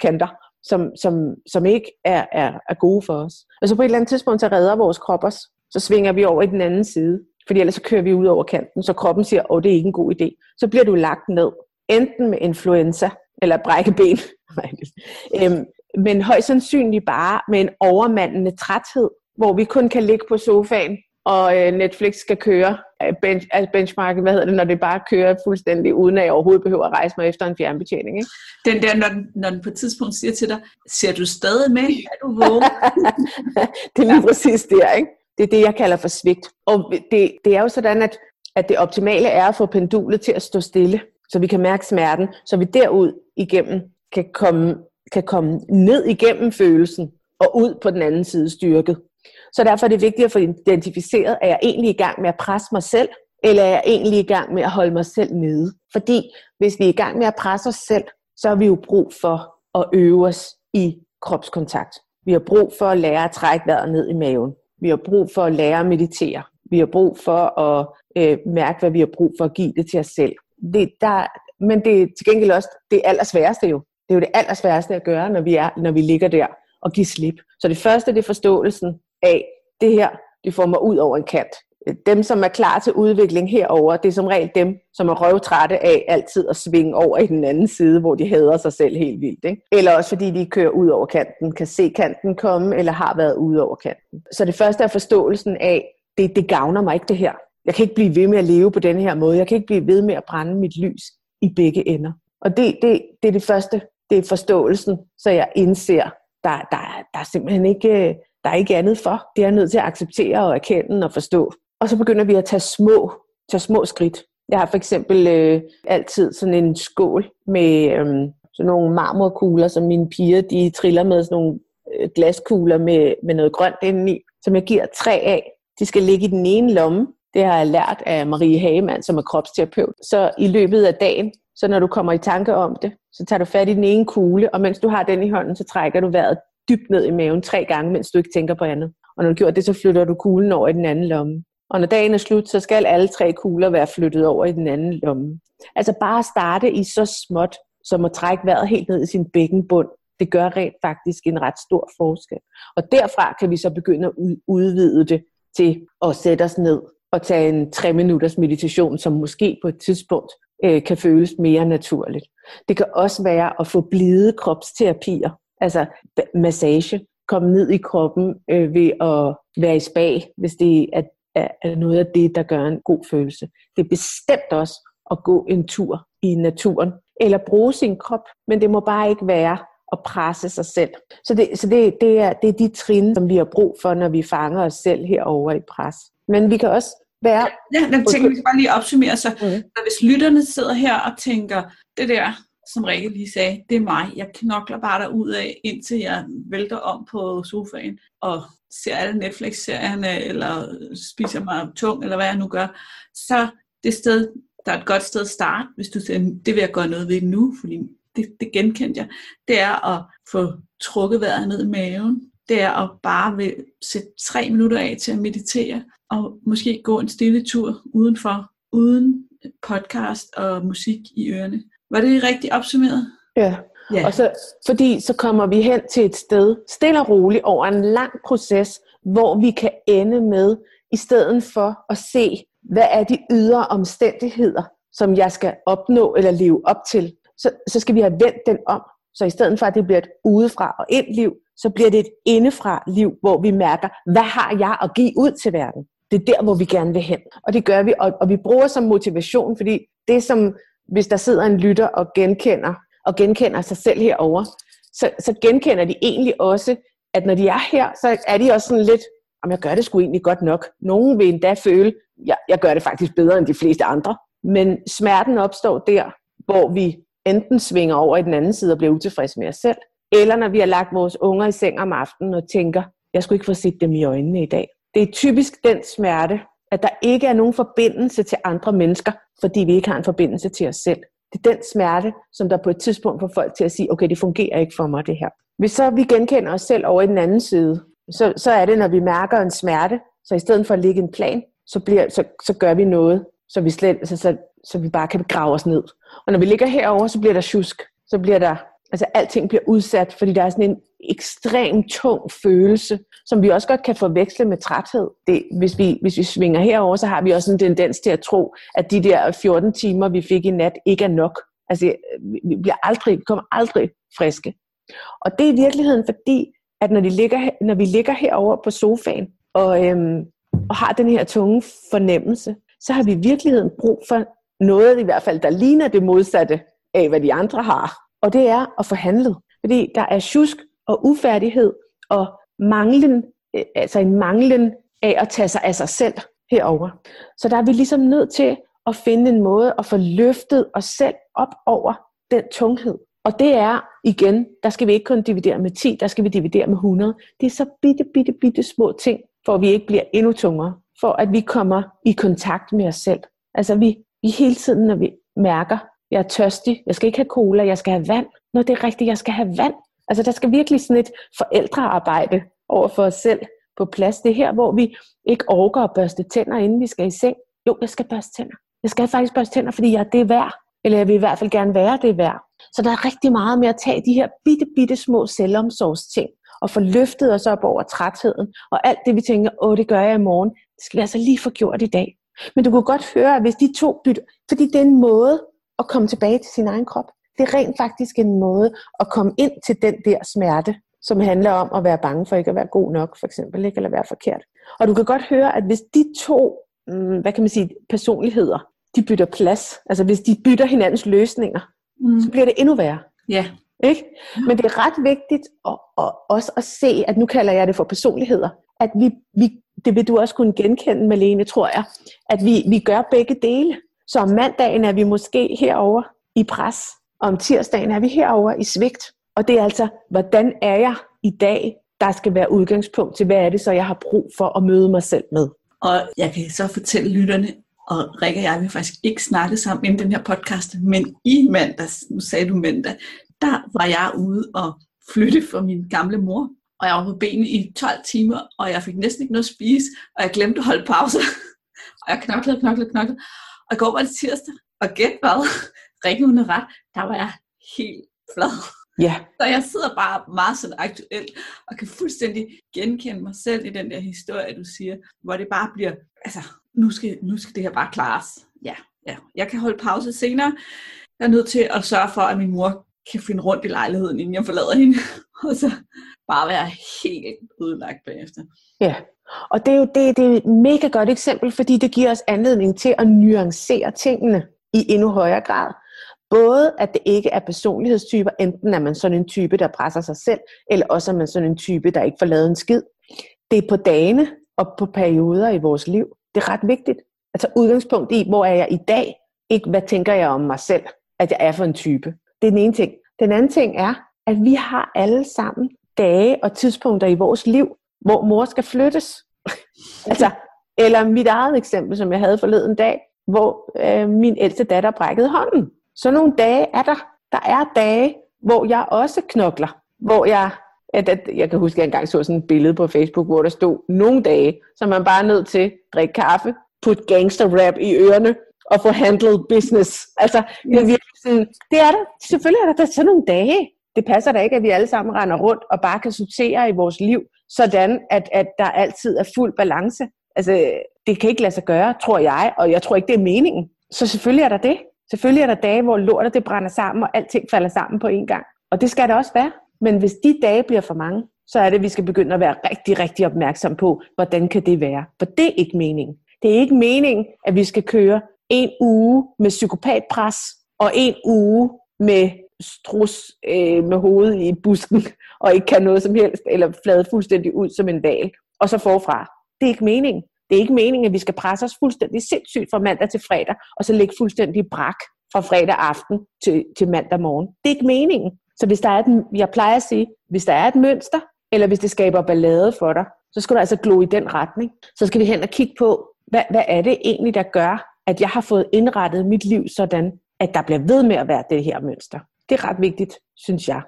kanter, som, som, som ikke er, er, er gode for os. Og så på et eller andet tidspunkt, så redder vores krop os så svinger vi over i den anden side. Fordi ellers så kører vi ud over kanten, så kroppen siger, åh, det er ikke en god idé. Så bliver du lagt ned, enten med influenza eller brække ben. øhm, men højst sandsynligt bare med en overmandende træthed, hvor vi kun kan ligge på sofaen, og øh, Netflix skal køre øh, bench, altså benchmarket, hvad hedder det, når det bare kører fuldstændig, uden at jeg overhovedet behøver at rejse mig efter en fjernbetjening. Ikke? Den der, når den, når den på et tidspunkt siger til dig, ser du stadig med? Er du vågen? det er lige præcis der, ikke? Det er det, jeg kalder for svigt. Og det, det er jo sådan, at, at det optimale er at få pendulet til at stå stille, så vi kan mærke smerten, så vi derud igennem kan komme, kan komme ned igennem følelsen og ud på den anden side styrket. Så derfor er det vigtigt at få identificeret, er jeg egentlig i gang med at presse mig selv, eller er jeg egentlig i gang med at holde mig selv nede? Fordi hvis vi er i gang med at presse os selv, så har vi jo brug for at øve os i kropskontakt. Vi har brug for at lære at trække vejret ned i maven. Vi har brug for at lære at meditere. Vi har brug for at øh, mærke, hvad vi har brug for at give det til os selv. Det, der, men det er til gengæld også det allersværeste jo. Det er jo det allersværeste at gøre, når vi, er, når vi ligger der og giver slip. Så det første, det er forståelsen af, det her, det får mig ud over en kant dem, som er klar til udvikling herover, det er som regel dem, som er røvtrætte af altid at svinge over i den anden side, hvor de hader sig selv helt vildt. Ikke? Eller også fordi de kører ud over kanten, kan se kanten komme, eller har været ude over kanten. Så det første er forståelsen af, det, det gavner mig ikke det her. Jeg kan ikke blive ved med at leve på den her måde. Jeg kan ikke blive ved med at brænde mit lys i begge ender. Og det, det, det er det første. Det er forståelsen, så jeg indser, der, der, der er simpelthen ikke, øh, der er ikke andet for. Det er jeg nødt til at acceptere og erkende og forstå. Og så begynder vi at tage små, tage små skridt. Jeg har for eksempel øh, altid sådan en skål med øh, sådan nogle marmorkugler, som mine piger de triller med sådan nogle øh, glaskugler med, med noget grønt indeni, som jeg giver tre af. De skal ligge i den ene lomme. Det har jeg lært af Marie Hagemann, som er kropsterapeut. Så i løbet af dagen, så når du kommer i tanke om det, så tager du fat i den ene kugle, og mens du har den i hånden, så trækker du vejret dybt ned i maven tre gange, mens du ikke tænker på andet. Og når du gjort det, så flytter du kuglen over i den anden lomme. Og når dagen er slut, så skal alle tre kugler være flyttet over i den anden lomme. Altså bare starte i så småt, som at trække vejret helt ned i sin bækkenbund. Det gør rent faktisk en ret stor forskel. Og derfra kan vi så begynde at udvide det til at sætte os ned og tage en tre minutters meditation, som måske på et tidspunkt øh, kan føles mere naturligt. Det kan også være at få blide kropsterapier, altså massage, komme ned i kroppen øh, ved at være i spa, hvis det er er, er noget af det, der gør en god følelse. Det er bestemt også at gå en tur i naturen, eller bruge sin krop, men det må bare ikke være at presse sig selv. Så det, så det, det, er, det er de trin, som vi har brug for, når vi fanger os selv herover i pres. Men vi kan også være... Ja, jeg tænker, vi skal bare lige opsummere sig. Mm. Så hvis lytterne sidder her og tænker, det der som Rikke lige sagde, det er mig. Jeg knokler bare der ud af, indtil jeg vælter om på sofaen og ser alle Netflix-serierne, eller spiser mig tung, eller hvad jeg nu gør. Så det sted, der er et godt sted at starte, hvis du siger, det vil jeg gøre noget ved nu, fordi det, det genkendte jeg, det er at få trukket vejret ned i maven. Det er at bare vil sætte tre minutter af til at meditere, og måske gå en stille tur udenfor, uden podcast og musik i ørerne. Var det rigtigt opsummeret? Ja. ja. Og så, fordi så kommer vi hen til et sted, stille og roligt, over en lang proces, hvor vi kan ende med, i stedet for at se, hvad er de ydre omstændigheder, som jeg skal opnå eller leve op til, så, så skal vi have vendt den om. Så i stedet for, at det bliver et udefra og ind liv, så bliver det et indefra liv, hvor vi mærker, hvad har jeg at give ud til verden? Det er der, hvor vi gerne vil hen. Og det gør vi, og, og vi bruger som motivation, fordi det som, hvis der sidder en lytter og genkender, og genkender sig selv herover, så, så genkender de egentlig også, at når de er her, så er de også sådan lidt, om jeg gør det sgu egentlig godt nok. Nogen vil endda føle, jeg, jeg gør det faktisk bedre end de fleste andre. Men smerten opstår der, hvor vi enten svinger over i den anden side og bliver utilfredse med os selv, eller når vi har lagt vores unger i seng om aftenen og tænker, jeg skulle ikke få set dem i øjnene i dag. Det er typisk den smerte, at der ikke er nogen forbindelse til andre mennesker, fordi vi ikke har en forbindelse til os selv. Det er den smerte, som der på et tidspunkt får folk til at sige, okay, det fungerer ikke for mig det her. Hvis så vi genkender os selv over i den anden side, så, så er det, når vi mærker en smerte, så i stedet for at lægge en plan, så, bliver, så, så gør vi noget, så vi, slet, så, så, så vi bare kan grave os ned. Og når vi ligger herover, så bliver der tjusk. Så bliver der, altså alting bliver udsat, fordi der er sådan en ekstrem tung følelse, som vi også godt kan forveksle med træthed. Det, hvis, vi, hvis vi svinger herover, så har vi også en tendens til at tro, at de der 14 timer, vi fik i nat, ikke er nok. Altså, vi, bliver aldrig, vi kommer aldrig friske. Og det er i virkeligheden fordi, at når, de ligger, når vi ligger herover på sofaen, og, øhm, og har den her tunge fornemmelse, så har vi i virkeligheden brug for noget i hvert fald, der ligner det modsatte af, hvad de andre har. Og det er at få handlet. Fordi der er tjusk og ufærdighed og manglen, øh, altså en manglen af at tage sig af sig selv herover. Så der er vi ligesom nødt til at finde en måde at få løftet os selv op over den tunghed. Og det er igen, der skal vi ikke kun dividere med 10, der skal vi dividere med 100. Det er så bitte, bitte, bitte små ting, for at vi ikke bliver endnu tungere, for at vi kommer i kontakt med os selv. Altså vi, vi hele tiden, når vi mærker, jeg er tørstig, jeg skal ikke have cola, jeg skal have vand. Når det er rigtigt, jeg skal have vand. Altså der skal virkelig sådan et forældrearbejde over for os selv på plads. Det er her, hvor vi ikke orker at børste tænder, inden vi skal i seng. Jo, jeg skal børste tænder. Jeg skal faktisk børste tænder, fordi jeg er det værd. Eller jeg vil i hvert fald gerne være det værd. Så der er rigtig meget med at tage de her bitte, bitte små selvomsorgsting og få løftet os op over trætheden. Og alt det, vi tænker, åh, det gør jeg i morgen, det skal vi altså lige få gjort i dag. Men du kunne godt høre, at hvis de to bytter, fordi det er en måde at komme tilbage til sin egen krop. Det er rent faktisk en måde at komme ind til den der smerte, som handler om at være bange for ikke at være god nok, for eksempel, ikke? eller være forkert. Og du kan godt høre, at hvis de to, mm, hvad kan man sige, personligheder, de bytter plads, altså hvis de bytter hinandens løsninger, mm. så bliver det endnu værre. Ja. Ikke? Men det er ret vigtigt at, at, også at se, at nu kalder jeg det for personligheder, at vi, vi, det vil du også kunne genkende, Malene, tror jeg, at vi, vi gør begge dele. Så om mandagen er vi måske herover i pres, og om tirsdagen er vi herover i svigt. Og det er altså, hvordan er jeg i dag, der skal være udgangspunkt til, hvad er det så, jeg har brug for at møde mig selv med. Og jeg kan så fortælle lytterne, og Rikke og jeg vil faktisk ikke snakke sammen inden den her podcast, men i mandags, nu sagde du mandag, der var jeg ude og flytte for min gamle mor, og jeg var på benene i 12 timer, og jeg fik næsten ikke noget at spise, og jeg glemte at holde pause. og jeg knoklede, knoklede, knoklede. Og i går var det tirsdag, og gæt hvad? Rikke hun ret, der var jeg helt flad. Ja. Så jeg sidder bare meget sådan aktuelt, og kan fuldstændig genkende mig selv i den der historie, du siger, hvor det bare bliver, altså, nu skal, nu skal det her bare klares. Ja, ja. Jeg kan holde pause senere. Jeg er nødt til at sørge for, at min mor kan finde rundt i lejligheden, inden jeg forlader hende. og så bare være helt udlagt bagefter. Ja, og det er jo det, det er et mega godt eksempel, fordi det giver os anledning til at nuancere tingene i endnu højere grad. Både at det ikke er personlighedstyper, enten er man sådan en type, der presser sig selv, eller også er man sådan en type, der ikke får lavet en skid. Det er på dagene og på perioder i vores liv. Det er ret vigtigt at tage udgangspunkt i, hvor er jeg i dag, ikke hvad tænker jeg om mig selv, at jeg er for en type. Det er den ene ting. Den anden ting er, at vi har alle sammen dage og tidspunkter i vores liv, hvor mor skal flyttes. altså, eller mit eget eksempel, som jeg havde forleden dag, hvor øh, min ældste datter brækkede hånden. Så nogle dage er der. Der er dage, hvor jeg også knokler. Hvor jeg, at, jeg kan huske, at jeg engang så sådan et billede på Facebook, hvor der stod nogle dage, så man bare er nødt til at drikke kaffe, putte gangster rap i ørerne og få handled business. Altså, det er, sådan, det er der. Selvfølgelig er der, der er sådan nogle dage. Det passer da ikke, at vi alle sammen render rundt og bare kan sortere i vores liv, sådan at, at der altid er fuld balance. Altså, det kan ikke lade sig gøre, tror jeg, og jeg tror ikke, det er meningen. Så selvfølgelig er der det. Selvfølgelig er der dage, hvor lortet det brænder sammen, og alting falder sammen på en gang. Og det skal det også være. Men hvis de dage bliver for mange, så er det, at vi skal begynde at være rigtig, rigtig opmærksom på, hvordan kan det være. For det er ikke meningen. Det er ikke meningen, at vi skal køre en uge med psykopatpres, og en uge med strus øh, med hovedet i busken, og ikke kan noget som helst, eller flade fuldstændig ud som en val, og så forfra. Det er ikke meningen. Det er ikke meningen, at vi skal presse os fuldstændig sindssygt fra mandag til fredag, og så ligge fuldstændig brak fra fredag aften til, til mandag morgen. Det er ikke meningen. Så hvis der er et, jeg plejer at sige, hvis der er et mønster, eller hvis det skaber ballade for dig, så skal du altså glo i den retning. Så skal vi hen og kigge på, hvad, hvad er det egentlig, der gør, at jeg har fået indrettet mit liv sådan, at der bliver ved med at være det her mønster. Det er ret vigtigt, synes jeg.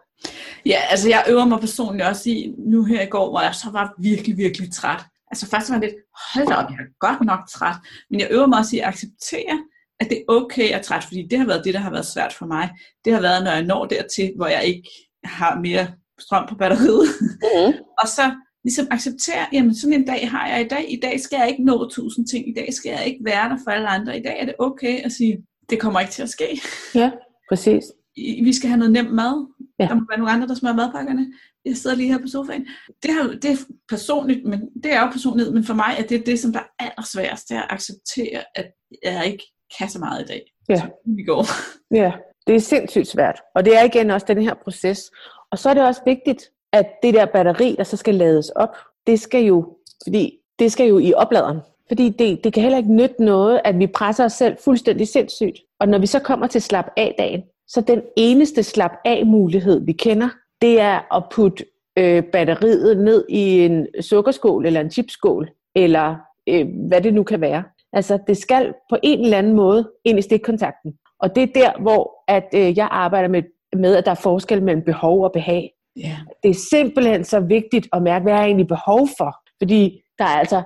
Ja, altså jeg øver mig personligt også i, nu her i går, hvor jeg så var virkelig, virkelig træt. Altså først var jeg lidt, hold da op, jeg er godt nok træt. Men jeg øver mig også i at acceptere, at det er okay at træt, fordi det har været det, der har været svært for mig. Det har været, når jeg når dertil, hvor jeg ikke har mere strøm på batteriet. Mm. og så ligesom acceptere, jamen sådan en dag har jeg i dag. I dag skal jeg ikke nå tusind ting. I dag skal jeg ikke være der for alle andre. I dag er det okay at sige, det kommer ikke til at ske. Ja, præcis. Vi skal have noget nemt mad. Ja. Der må være nogle andre, der smager madpakkerne. Jeg sidder lige her på sofaen. Det, har, det er personligt, men det er jo personligt, men for mig er det det, som der er allersværest, det er at acceptere, at jeg ikke kan så meget i dag. Ja. Vi går. Ja, det er sindssygt svært. Og det er igen også den her proces. Og så er det også vigtigt, at det der batteri, der så skal lades op, det skal jo, fordi det skal jo i opladeren. Fordi det, det kan heller ikke nytte noget, at vi presser os selv fuldstændig sindssygt. Og når vi så kommer til slap af dagen, så den eneste slap af mulighed, vi kender, det er at putte øh, batteriet ned i en sukkerskål eller en chipskål, eller øh, hvad det nu kan være. Altså det skal på en eller anden måde ind i stikkontakten. Og det er der, hvor at, øh, jeg arbejder med, med, at der er forskel mellem behov og behag. Yeah. Det er simpelthen så vigtigt at mærke, hvad jeg egentlig behov for. Fordi der er altså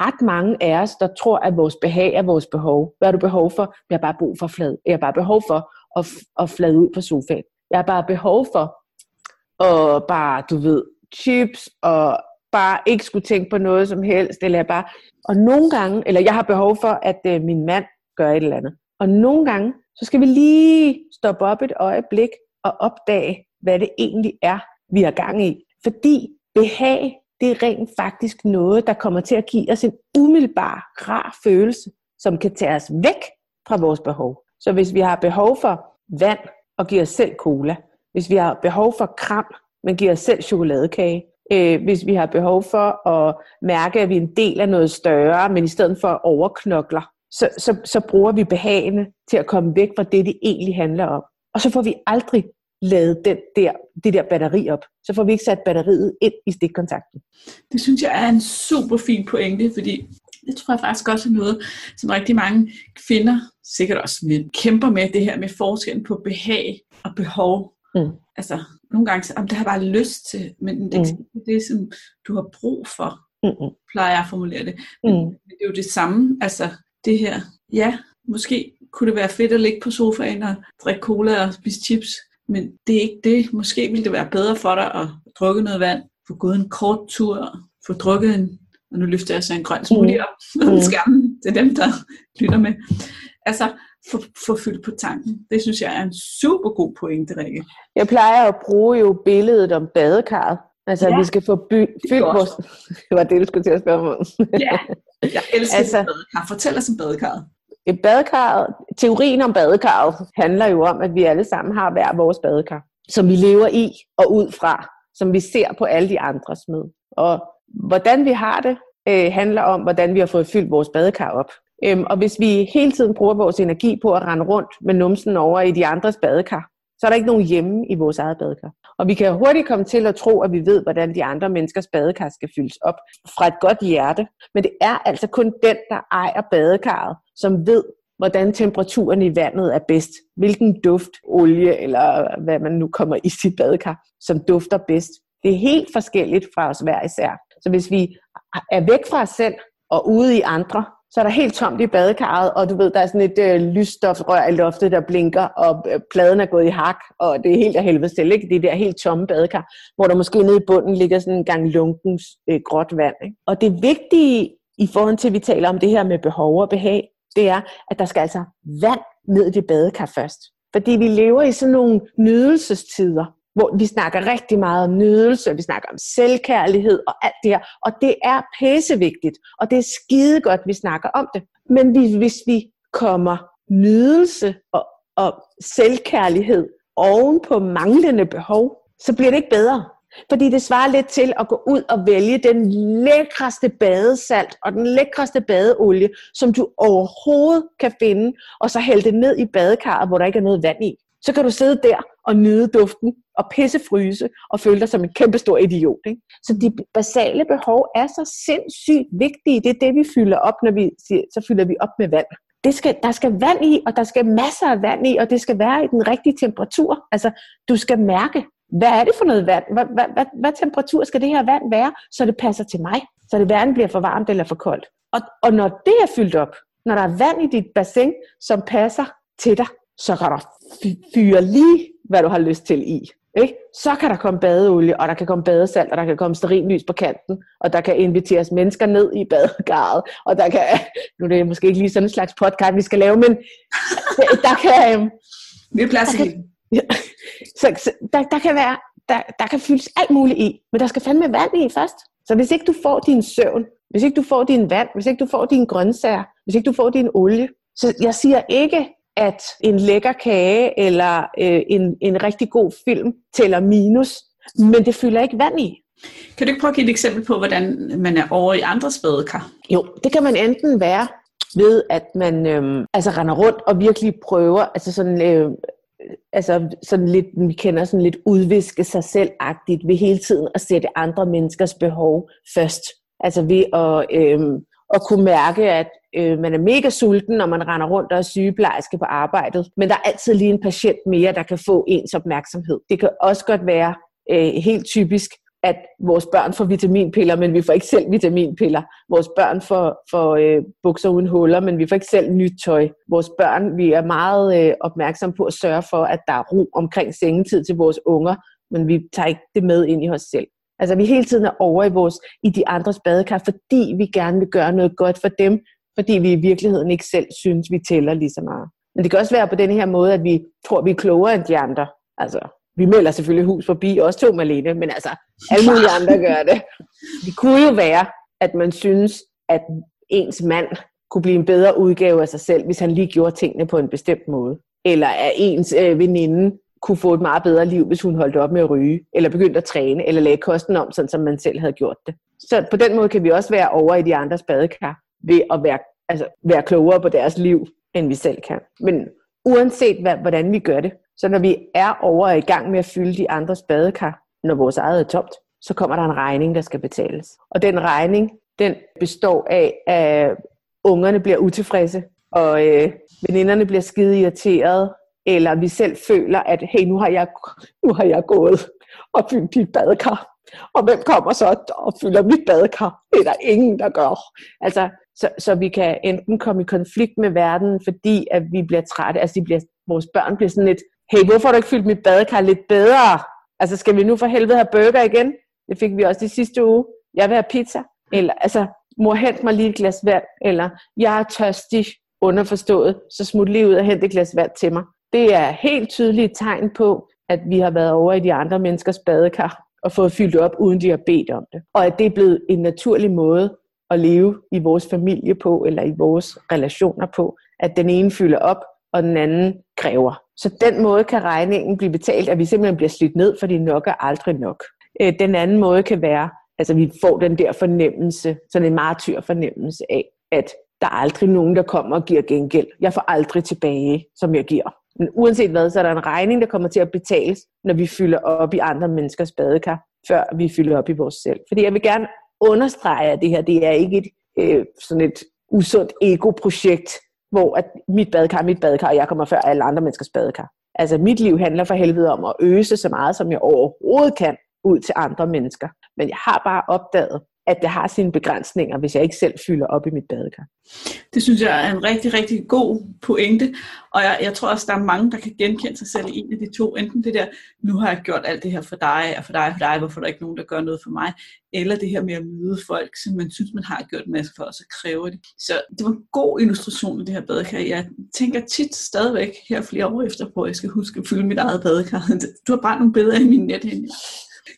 ret mange af os, der tror, at vores behag er vores behov. Hvad har du behov for? Jeg har bare brug for flad. Jeg har bare behov for at, at flade ud på sofaen. Jeg har bare behov for at bare, du ved, chips og bare ikke skulle tænke på noget som helst. Eller jeg bare, og nogle gange, eller jeg har behov for, at øh, min mand gør et eller andet. Og nogle gange, så skal vi lige stoppe op et øjeblik og opdage, hvad det egentlig er, vi har gang i. Fordi behag, det er rent faktisk noget, der kommer til at give os en umiddelbar, rar følelse, som kan tage os væk fra vores behov. Så hvis vi har behov for vand og giver os selv cola, hvis vi har behov for kram, men giver os selv chokoladekage, øh, hvis vi har behov for at mærke, at vi er en del af noget større, men i stedet for overknokler, så, så, så bruger vi behagene til at komme væk fra det, det egentlig handler om. Og så får vi aldrig lavet den der, det der batteri op. Så får vi ikke sat batteriet ind i stikkontakten. Det synes jeg er en super fin pointe, fordi det tror jeg faktisk også er noget, som rigtig mange kvinder, sikkert også mænd, kæmper med det her med forskellen på behag og behov. Mm. Altså, nogle gange, om det har bare lyst til, men det er ikke mm. det, som du har brug for, mm. plejer jeg at formulere det. Men, mm. men det er jo det samme, altså det her, ja, måske kunne det være fedt at ligge på sofaen og drikke cola og spise chips, men det er ikke det. Måske ville det være bedre for dig at drukke noget vand, få gået en kort tur, få drukket en, og nu løfter jeg så en grøn smoothie op mm. mm. skærmen til dem, der lytter med. Altså, få, få fyldt på tanken. Det synes jeg er en super god pointe, Rikke. Jeg plejer at bruge jo billedet om badekarret. Altså, ja. vi skal få by- fyldt vores... Det var det, du skulle til at spørge om. ja, jeg elsker altså, badekar. Fortæl os om badekarret. Et badekar, teorien om badekarret handler jo om, at vi alle sammen har hver vores badekar, som vi lever i og ud fra, som vi ser på alle de andres med. Og hvordan vi har det, øh, handler om, hvordan vi har fået fyldt vores badekar op. Øhm, og hvis vi hele tiden bruger vores energi på at rende rundt med numsen over i de andres badekar, så er der ikke nogen hjemme i vores eget badekar. Og vi kan hurtigt komme til at tro, at vi ved, hvordan de andre menneskers badekar skal fyldes op fra et godt hjerte. Men det er altså kun den, der ejer badekarret, som ved, hvordan temperaturen i vandet er bedst. Hvilken duft, olie eller hvad man nu kommer i sit badekar, som dufter bedst. Det er helt forskelligt fra os hver især. Så hvis vi er væk fra os selv og ude i andre, så er der helt tomt i badekarret, og du ved, der er sådan et øh, lysstofrør i loftet, der blinker, og øh, pladen er gået i hak, og det er helt af helvede til, ikke? Det der helt tomme badekar, hvor der måske nede i bunden ligger sådan en gang lunkens øh, gråt vand. Ikke? Og det vigtige i forhold til, at vi taler om det her med behov og behag, det er, at der skal altså vand ned i det badekar først. Fordi vi lever i sådan nogle nydelsestider, hvor vi snakker rigtig meget om nydelse, vi snakker om selvkærlighed og alt det her. Og det er pæsevigtigt, og det er skide godt, vi snakker om det. Men hvis vi kommer nydelse og, og selvkærlighed oven på manglende behov, så bliver det ikke bedre. Fordi det svarer lidt til at gå ud og vælge den lækreste badesalt og den lækreste badeolie, som du overhovedet kan finde, og så hælde det ned i badekarret, hvor der ikke er noget vand i. Så kan du sidde der og nyde duften og pissefryse og føle dig som en kæmpe stor idiot. Ikke? Så de basale behov er så sindssygt vigtige. Det er det, vi fylder op, når vi siger, så fylder vi op med vand. Det skal, der skal vand i, og der skal masser af vand i, og det skal være i den rigtige temperatur. Altså, du skal mærke, hvad er det for noget vand? Hvad, hvad, hvad, hvad temperatur skal det her vand være, så det passer til mig? Så det hverken bliver for varmt eller for koldt. Og, og når det er fyldt op, når der er vand i dit bassin, som passer til dig, så kan der fyre lige, hvad du har lyst til i. Ikke? Så kan der komme badeolie, og der kan komme badesalt, og der kan komme sterinlys på kanten, og der kan inviteres mennesker ned i badegaret, og der kan, nu er det måske ikke lige sådan en slags podcast, vi skal lave, men der kan... Øhm, vi er plads i ja, så, så der, der, kan være, der, der kan fyldes alt muligt i, men der skal fandme vand i først. Så hvis ikke du får din søvn, hvis ikke du får din vand, hvis ikke du får dine grøntsager, hvis ikke du får din olie, så jeg siger ikke, at en lækker kage eller øh, en, en rigtig god film tæller minus, men det fylder ikke vand i. Kan du ikke prøve at give et eksempel på, hvordan man er over i andres badekar? Jo, det kan man enten være ved, at man øh, altså render rundt og virkelig prøver, altså sådan, øh, altså sådan lidt, vi kender sådan lidt udviske sig selv-agtigt ved hele tiden at sætte andre menneskers behov først. Altså ved at, øh, at kunne mærke, at øh, man er mega sulten, når man render rundt og er sygeplejerske på arbejdet, men der er altid lige en patient mere, der kan få ens opmærksomhed. Det kan også godt være øh, helt typisk, at vores børn får vitaminpiller, men vi får ikke selv vitaminpiller. Vores børn får, får øh, bukser uden huller, men vi får ikke selv nyt tøj. Vores børn, vi er meget øh, opmærksomme på at sørge for, at der er ro omkring sengetid til vores unger, men vi tager ikke det med ind i os selv. Altså vi hele tiden er over i, vores, i de andres badekar, fordi vi gerne vil gøre noget godt for dem, fordi vi i virkeligheden ikke selv synes, vi tæller lige så meget. Men det kan også være på den her måde, at vi tror, vi er klogere end de andre. Altså, vi melder selvfølgelig hus forbi, også to Malene, men altså, alle mulige andre gør det. Det kunne jo være, at man synes, at ens mand kunne blive en bedre udgave af sig selv, hvis han lige gjorde tingene på en bestemt måde. Eller at ens øh, veninde kunne få et meget bedre liv, hvis hun holdt op med at ryge, eller begyndte at træne, eller lagde kosten om, sådan som man selv havde gjort det. Så på den måde kan vi også være over i de andres badekar, ved at være, altså, være klogere på deres liv, end vi selv kan. Men uanset hvad, hvordan vi gør det, så når vi er over i gang med at fylde de andres badekar, når vores eget er tomt, så kommer der en regning, der skal betales. Og den regning, den består af, at ungerne bliver utilfredse, og øh, veninderne bliver skide irriteret, eller vi selv føler, at hey, nu har jeg, nu har jeg gået og fyldt dit badekar. Og hvem kommer så og fylder mit badekar? Det er der ingen, der gør. Altså, så, så vi kan enten komme i konflikt med verden, fordi at vi bliver trætte, altså de bliver, vores børn bliver sådan lidt, hey, hvorfor har du ikke fyldt mit badekar lidt bedre? Altså, skal vi nu for helvede have burger igen? Det fik vi også de sidste uge. Jeg vil have pizza. Eller, altså, mor, hent mig lige et glas vand. Eller, jeg er tørstig, underforstået, så smut lige ud og hent et glas vand til mig. Det er helt tydeligt tegn på, at vi har været over i de andre menneskers badekar og fået fyldt op, uden de har bedt om det. Og at det er blevet en naturlig måde at leve i vores familie på, eller i vores relationer på, at den ene fylder op, og den anden kræver. Så den måde kan regningen blive betalt, at vi simpelthen bliver slidt ned, fordi nok er aldrig nok. Øh, den anden måde kan være, altså vi får den der fornemmelse, sådan en martyr fornemmelse af, at der er aldrig nogen, der kommer og giver gengæld. Jeg får aldrig tilbage, som jeg giver. Men uanset hvad, så er der en regning, der kommer til at betales, når vi fylder op i andre menneskers badekar, før vi fylder op i vores selv. Fordi jeg vil gerne understreger, at det her det er ikke et, øh, sådan et usundt ego-projekt, hvor at mit badekar er mit badekar, og jeg kommer før alle andre menneskers badekar. Altså mit liv handler for helvede om at øse så meget, som jeg overhovedet kan ud til andre mennesker. Men jeg har bare opdaget, at det har sine begrænsninger, hvis jeg ikke selv fylder op i mit badekar. Det synes jeg er en rigtig, rigtig god pointe, og jeg, jeg tror også, der er mange, der kan genkende sig selv i en af de to. Enten det der, nu har jeg gjort alt det her for dig, og for dig, og for dig, hvorfor er der ikke nogen, der gør noget for mig, eller det her med at møde folk, som man synes, man har gjort en masse for, og så kræver det. Så det var en god illustration af det her badekar. Jeg tænker tit stadigvæk her flere år efter, hvor jeg skal huske at fylde mit eget badekar. Du har bare nogle billeder i min net,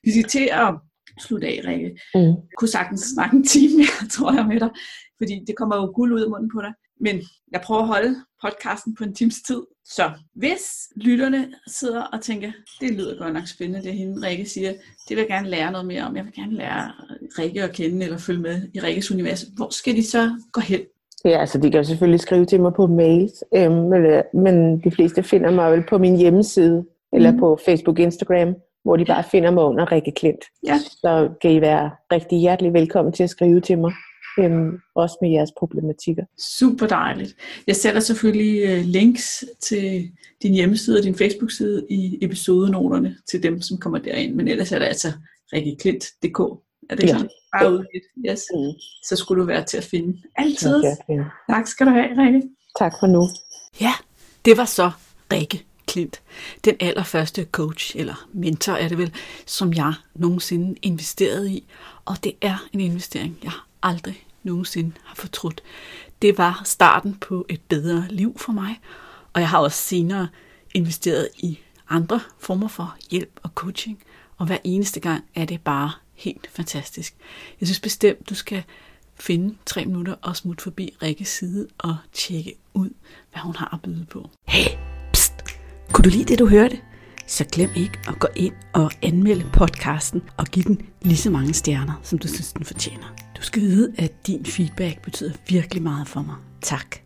Vi skal til at slutte af, Rikke. Mm. Jeg kunne sagtens snakke en time mere, tror jeg, med dig, fordi det kommer jo guld ud af munden på dig. Men jeg prøver at holde podcasten på en times tid. Så hvis lytterne sidder og tænker, det lyder godt nok spændende, det hende Rikke siger, det vil jeg gerne lære noget mere om. Jeg vil gerne lære Rikke at kende eller følge med i Rikkes univers. Hvor skal de så gå hen? Ja, altså de kan jo selvfølgelig skrive til mig på mails, øhm, men, øh, de fleste finder mig vel på min hjemmeside, eller mm. på Facebook, Instagram, hvor de bare finder mig under Rikke Klint. Ja. Så kan I være rigtig hjertelig velkommen til at skrive til mig. Øhm, også med jeres problematikker. Super dejligt. Jeg sætter selvfølgelig øh, links til din hjemmeside og din Facebook-side i episodenoterne til dem, som kommer derind. Men ellers er det altså rikkeklint.dk. Er det ja. bare ud Yes. Mm. Så skulle du være til at finde. Altid. Okay. Tak skal du have, Rikke. Tak for nu. Ja, det var så Rikke Klint. Den allerførste coach, eller mentor er det vel, som jeg nogensinde investerede i. Og det er en investering, jeg aldrig nogensinde har fortrudt. Det var starten på et bedre liv for mig, og jeg har også senere investeret i andre former for hjælp og coaching, og hver eneste gang er det bare helt fantastisk. Jeg synes bestemt, du skal finde tre minutter og smutte forbi Rikkes side og tjekke ud, hvad hun har at byde på. Hey! Kunne du lide det, du hørte? Så glem ikke at gå ind og anmelde podcasten og give den lige så mange stjerner, som du synes, den fortjener. Du skal vide, at din feedback betyder virkelig meget for mig. Tak.